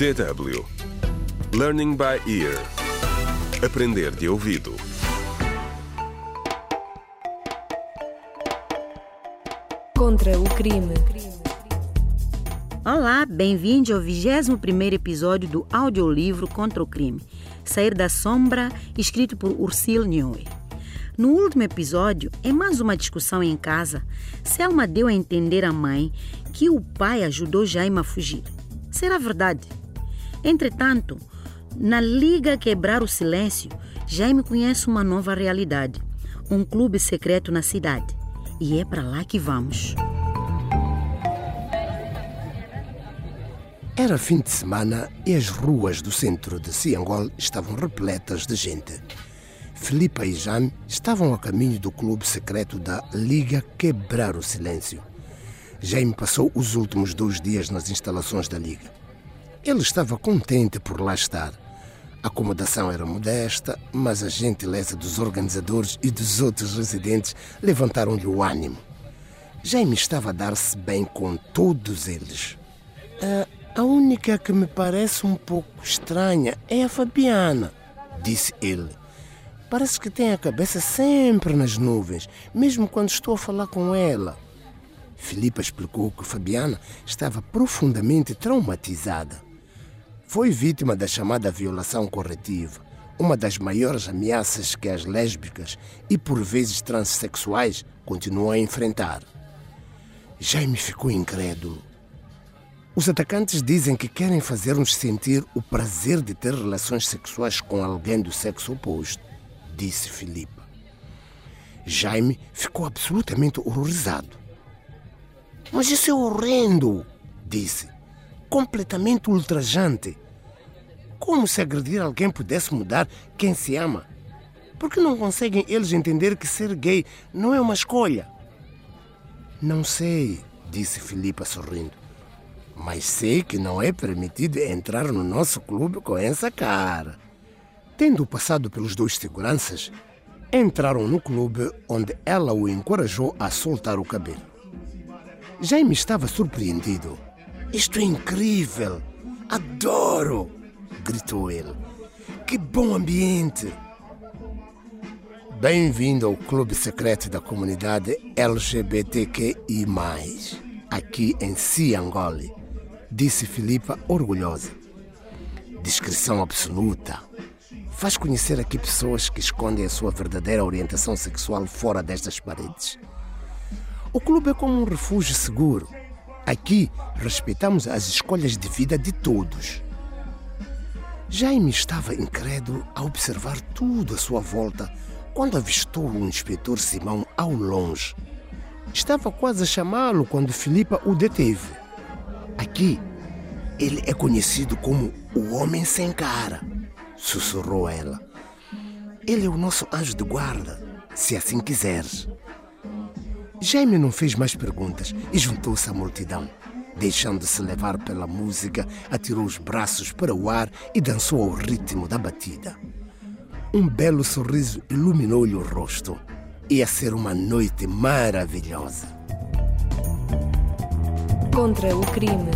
DW Learning by Ear Aprender de ouvido Contra o crime. Olá, bem-vindos ao 21º episódio do audiolivro Contra o Crime, Sair da Sombra, escrito por Ursil Nhoe. No último episódio, em mais uma discussão em casa, Selma deu a entender à mãe que o pai ajudou Jaime a fugir. Será verdade? Entretanto, na Liga Quebrar o Silêncio, Jaime conhece uma nova realidade, um clube secreto na cidade. E é para lá que vamos. Era fim de semana e as ruas do centro de Ciangol estavam repletas de gente. Filipa e Jaime estavam a caminho do clube secreto da Liga Quebrar o Silêncio. Jaime passou os últimos dois dias nas instalações da Liga. Ele estava contente por lá estar. A acomodação era modesta, mas a gentileza dos organizadores e dos outros residentes levantaram-lhe o ânimo. Jaime estava a dar-se bem com todos eles. A, a única que me parece um pouco estranha é a Fabiana, disse ele. Parece que tem a cabeça sempre nas nuvens, mesmo quando estou a falar com ela. Filipa explicou que Fabiana estava profundamente traumatizada. Foi vítima da chamada violação corretiva, uma das maiores ameaças que as lésbicas e por vezes transexuais continuam a enfrentar. Jaime ficou incrédulo. Os atacantes dizem que querem fazer-nos sentir o prazer de ter relações sexuais com alguém do sexo oposto, disse Filipa. Jaime ficou absolutamente horrorizado. Mas isso é horrendo, disse, completamente ultrajante. Como se agredir alguém pudesse mudar quem se ama? Por que não conseguem eles entender que ser gay não é uma escolha? Não sei, disse Filipa sorrindo. Mas sei que não é permitido entrar no nosso clube com essa cara. Tendo passado pelos dois seguranças, entraram no clube onde ela o encorajou a soltar o cabelo. Jaime estava surpreendido. Isto é incrível! Adoro! gritou ele. Que bom ambiente! Bem-vindo ao clube secreto da comunidade LGBTQI, aqui em Ciangoli, disse Filipa orgulhosa. Discrição absoluta. Faz conhecer aqui pessoas que escondem a sua verdadeira orientação sexual fora destas paredes. O clube é como um refúgio seguro. Aqui respeitamos as escolhas de vida de todos. Jaime estava incrédulo a observar tudo à sua volta quando avistou o inspetor Simão ao longe. Estava quase a chamá-lo quando Filipa o deteve. Aqui, ele é conhecido como o Homem Sem Cara, sussurrou ela. Ele é o nosso anjo de guarda, se assim quiseres. Jaime não fez mais perguntas e juntou-se à multidão. Deixando-se levar pela música, atirou os braços para o ar e dançou ao ritmo da batida. Um belo sorriso iluminou-lhe o rosto. Ia ser uma noite maravilhosa. Contra o crime.